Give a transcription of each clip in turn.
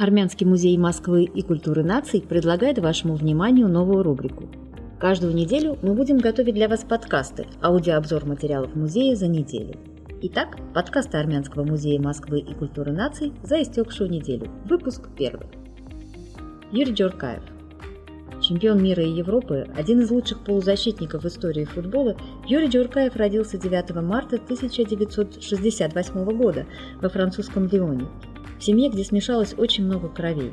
Армянский музей Москвы и культуры наций предлагает вашему вниманию новую рубрику. Каждую неделю мы будем готовить для вас подкасты, аудиообзор материалов музея за неделю. Итак, подкасты Армянского музея Москвы и культуры наций за истекшую неделю. Выпуск первый. Юрий Джоркаев. Чемпион мира и Европы, один из лучших полузащитников в истории футбола, Юрий Джоркаев родился 9 марта 1968 года во французском Лионе в семье, где смешалось очень много кровей.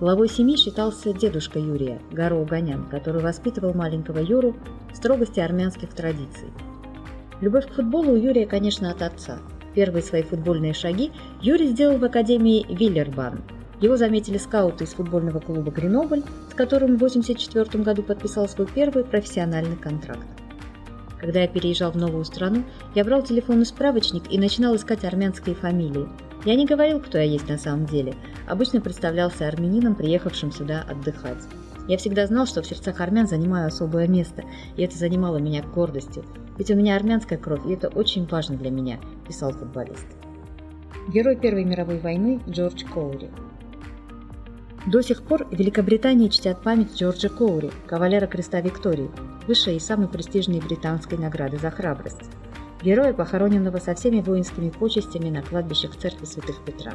Главой семьи считался дедушка Юрия, Гаро Уганян, который воспитывал маленького Юру в строгости армянских традиций. Любовь к футболу у Юрия, конечно, от отца. Первые свои футбольные шаги Юрий сделал в академии Виллербан. Его заметили скауты из футбольного клуба «Гренобль», с которым в 1984 году подписал свой первый профессиональный контракт. Когда я переезжал в новую страну, я брал телефонный справочник и начинал искать армянские фамилии – я не говорил, кто я есть на самом деле. Обычно представлялся армянином, приехавшим сюда отдыхать. Я всегда знал, что в сердцах армян занимаю особое место, и это занимало меня гордостью. Ведь у меня армянская кровь, и это очень важно для меня, писал футболист. Герой Первой мировой войны Джордж Коури. До сих пор в Великобритании чтят память Джорджа Коури, кавалера Креста Виктории, высшей и самой престижной британской награды за храбрость героя, похороненного со всеми воинскими почестями на кладбищах церкви Святых Петра.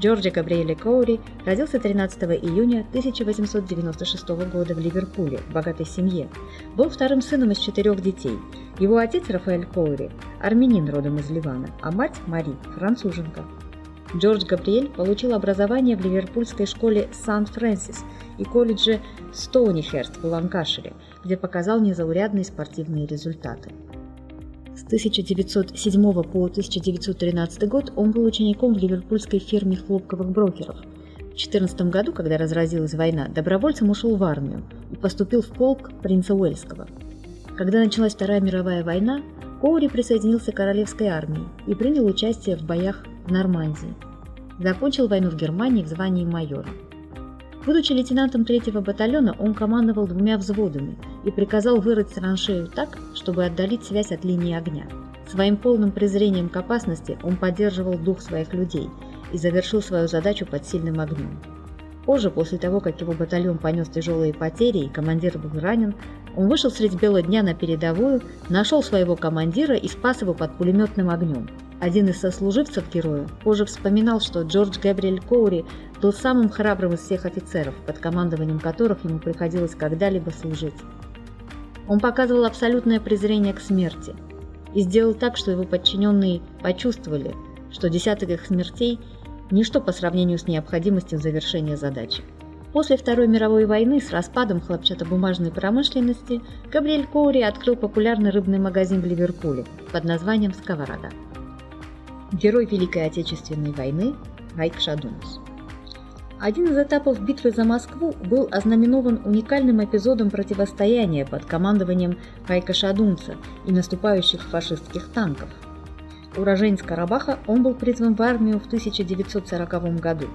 Джорджи Габриэле Коури родился 13 июня 1896 года в Ливерпуле, в богатой семье. Был вторым сыном из четырех детей. Его отец Рафаэль Коури – армянин родом из Ливана, а мать – Мари – француженка. Джордж Габриэль получил образование в ливерпульской школе Сан-Фрэнсис и колледже Стоунихерст в Ланкашире, где показал незаурядные спортивные результаты. С 1907 по 1913 год он был учеником в ливерпульской фирме хлопковых брокеров. В 14 году, когда разразилась война, добровольцем ушел в армию и поступил в полк принца Уэльского. Когда началась Вторая мировая война, Коури присоединился к королевской армии и принял участие в боях в Нормандии. Закончил войну в Германии в звании майора. Будучи лейтенантом третьего батальона, он командовал двумя взводами и приказал вырыть траншею так, чтобы отдалить связь от линии огня. Своим полным презрением к опасности он поддерживал дух своих людей и завершил свою задачу под сильным огнем. Позже, после того, как его батальон понес тяжелые потери и командир был ранен, он вышел средь бела дня на передовую, нашел своего командира и спас его под пулеметным огнем. Один из сослуживцев героя позже вспоминал, что Джордж Габриэль Коури был самым храбрым из всех офицеров, под командованием которых ему приходилось когда-либо служить. Он показывал абсолютное презрение к смерти и сделал так, что его подчиненные почувствовали, что десяток их смертей – ничто по сравнению с необходимостью завершения задачи. После Второй мировой войны с распадом хлопчатобумажной промышленности Габриэль Коури открыл популярный рыбный магазин в Ливерпуле под названием «Сковорода» герой Великой Отечественной войны Райк Шадунс. Один из этапов битвы за Москву был ознаменован уникальным эпизодом противостояния под командованием Райка Шадунца и наступающих фашистских танков. Уроженец Карабаха, он был призван в армию в 1940 году.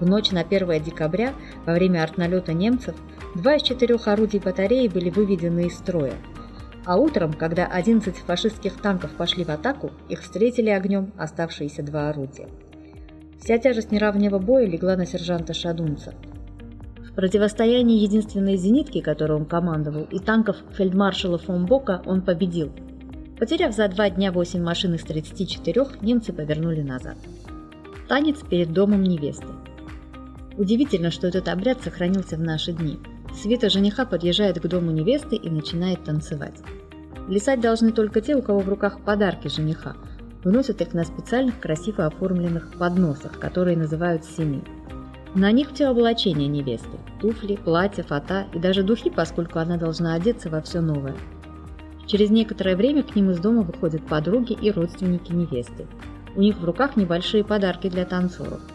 В ночь на 1 декабря, во время артналета немцев, два из четырех орудий батареи были выведены из строя – а утром, когда 11 фашистских танков пошли в атаку, их встретили огнем оставшиеся два орудия. Вся тяжесть неравного боя легла на сержанта Шадунца. В противостоянии единственной зенитки, которой он командовал, и танков фельдмаршала фон Бока он победил. Потеряв за два дня 8 машин из 34, немцы повернули назад. Танец перед домом невесты. Удивительно, что этот обряд сохранился в наши дни – Свита жениха подъезжает к дому невесты и начинает танцевать. Плясать должны только те, у кого в руках подарки жениха. Выносят их на специальных красиво оформленных подносах, которые называют семи. На них все облачение невесты – туфли, платья, фата и даже духи, поскольку она должна одеться во все новое. Через некоторое время к ним из дома выходят подруги и родственники невесты. У них в руках небольшие подарки для танцоров –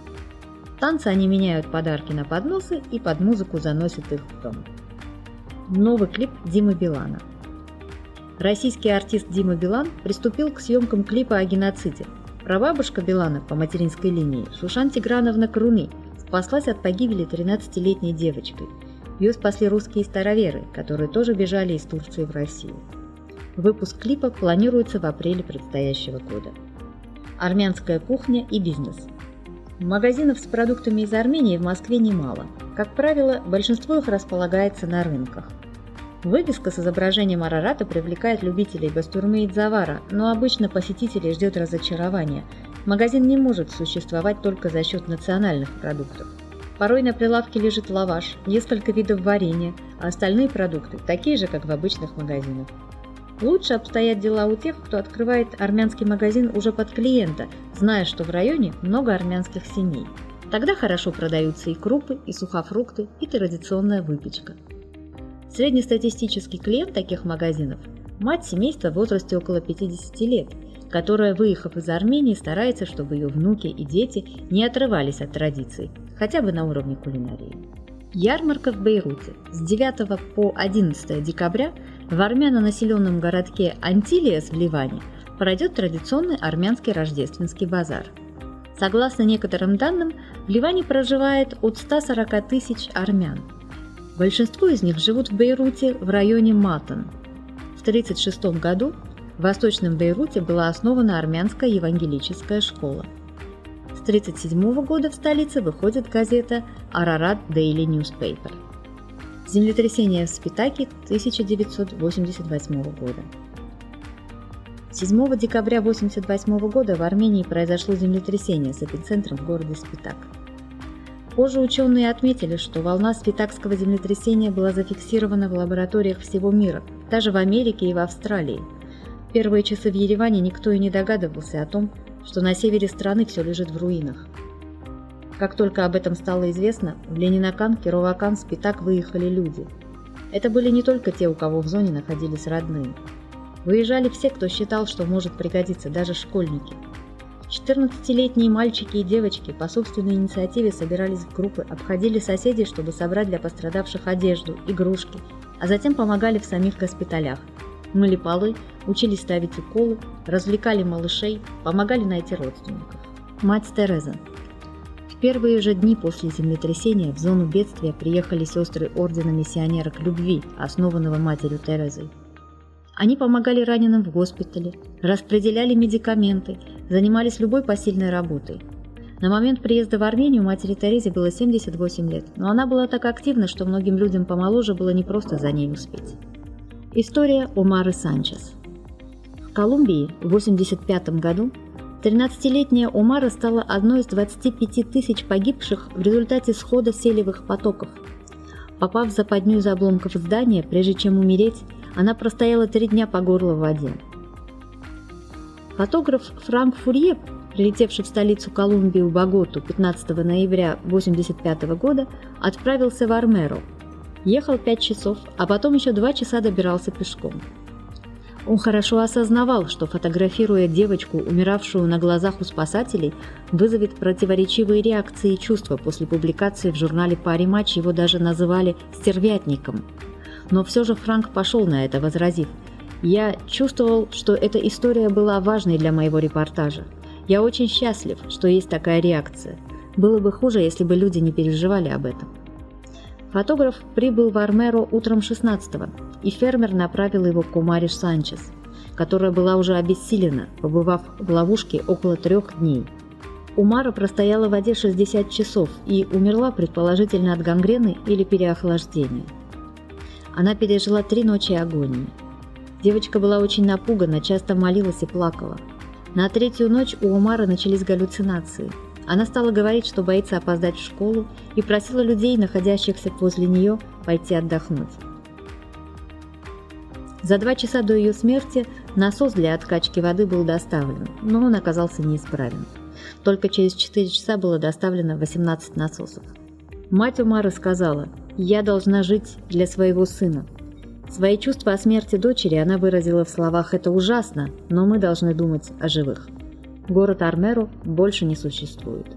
танцы они меняют подарки на подносы и под музыку заносят их в дом. Новый клип Димы Билана. Российский артист Дима Билан приступил к съемкам клипа о геноциде. Прабабушка Билана по материнской линии, Шушан Тиграновна Круны, спаслась от погибели 13-летней девочкой. Ее спасли русские староверы, которые тоже бежали из Турции в Россию. Выпуск клипа планируется в апреле предстоящего года. Армянская кухня и бизнес – Магазинов с продуктами из Армении в Москве немало. Как правило, большинство их располагается на рынках. Вывеска с изображением Арарата привлекает любителей бастурмы и дзавара, но обычно посетителей ждет разочарование. Магазин не может существовать только за счет национальных продуктов. Порой на прилавке лежит лаваш, несколько видов варенья, а остальные продукты такие же, как в обычных магазинах. Лучше обстоят дела у тех, кто открывает армянский магазин уже под клиента, зная, что в районе много армянских семей. Тогда хорошо продаются и крупы, и сухофрукты, и традиционная выпечка. Среднестатистический клиент таких магазинов – мать семейства в возрасте около 50 лет, которая, выехав из Армении, старается, чтобы ее внуки и дети не отрывались от традиций, хотя бы на уровне кулинарии. Ярмарка в Бейруте с 9 по 11 декабря в армяно-населенном городке Антилиас в Ливане пройдет традиционный армянский рождественский базар. Согласно некоторым данным, в Ливане проживает от 140 тысяч армян. Большинство из них живут в Бейруте в районе Матан. В 1936 году в Восточном Бейруте была основана армянская евангелическая школа. С 1937 года в столице выходит газета «Арарат Daily Newspaper». Землетрясение в Спитаке 1988 года. 7 декабря 1988 года в Армении произошло землетрясение с эпицентром в городе Спитак. Позже ученые отметили, что волна спитакского землетрясения была зафиксирована в лабораториях всего мира, даже в Америке и в Австралии. В первые часы в Ереване никто и не догадывался о том, что на севере страны все лежит в руинах. Как только об этом стало известно, в Ленинакан, Кировакан, Спитак выехали люди. Это были не только те, у кого в зоне находились родные. Выезжали все, кто считал, что может пригодиться, даже школьники. 14-летние мальчики и девочки по собственной инициативе собирались в группы, обходили соседей, чтобы собрать для пострадавших одежду, игрушки, а затем помогали в самих госпиталях. Мыли полы, учились ставить уколы, развлекали малышей, помогали найти родственников. Мать Тереза, первые же дни после землетрясения в зону бедствия приехали сестры Ордена Миссионерок Любви, основанного матерью Терезой. Они помогали раненым в госпитале, распределяли медикаменты, занимались любой посильной работой. На момент приезда в Армению матери Терезе было 78 лет, но она была так активна, что многим людям помоложе было не просто за ней успеть. История Омары Санчес. В Колумбии в 1985 году 13-летняя Умара стала одной из 25 тысяч погибших в результате схода селевых потоков. Попав в западню из обломков здания, прежде чем умереть, она простояла три дня по горло в воде. Фотограф Франк Фурье, прилетевший в столицу Колумбии в Боготу 15 ноября 1985 года, отправился в Армеру. Ехал пять часов, а потом еще два часа добирался пешком. Он хорошо осознавал, что фотографируя девочку, умиравшую на глазах у спасателей, вызовет противоречивые реакции и чувства. После публикации в журнале «Пари матч» его даже называли «стервятником». Но все же Франк пошел на это, возразив «Я чувствовал, что эта история была важной для моего репортажа. Я очень счастлив, что есть такая реакция. Было бы хуже, если бы люди не переживали об этом». Фотограф прибыл в Армеро утром 16-го, и фермер направил его к Умариш Санчес, которая была уже обессилена, побывав в ловушке около трех дней. Умара простояла в воде 60 часов и умерла предположительно от гангрены или переохлаждения. Она пережила три ночи агонии. Девочка была очень напугана, часто молилась и плакала. На третью ночь у Умара начались галлюцинации – она стала говорить, что боится опоздать в школу и просила людей, находящихся возле нее, пойти отдохнуть. За два часа до ее смерти насос для откачки воды был доставлен, но он оказался неисправен. Только через 4 часа было доставлено 18 насосов. Мать Умары сказала, «Я должна жить для своего сына». Свои чувства о смерти дочери она выразила в словах «это ужасно, но мы должны думать о живых». Город Армеру больше не существует.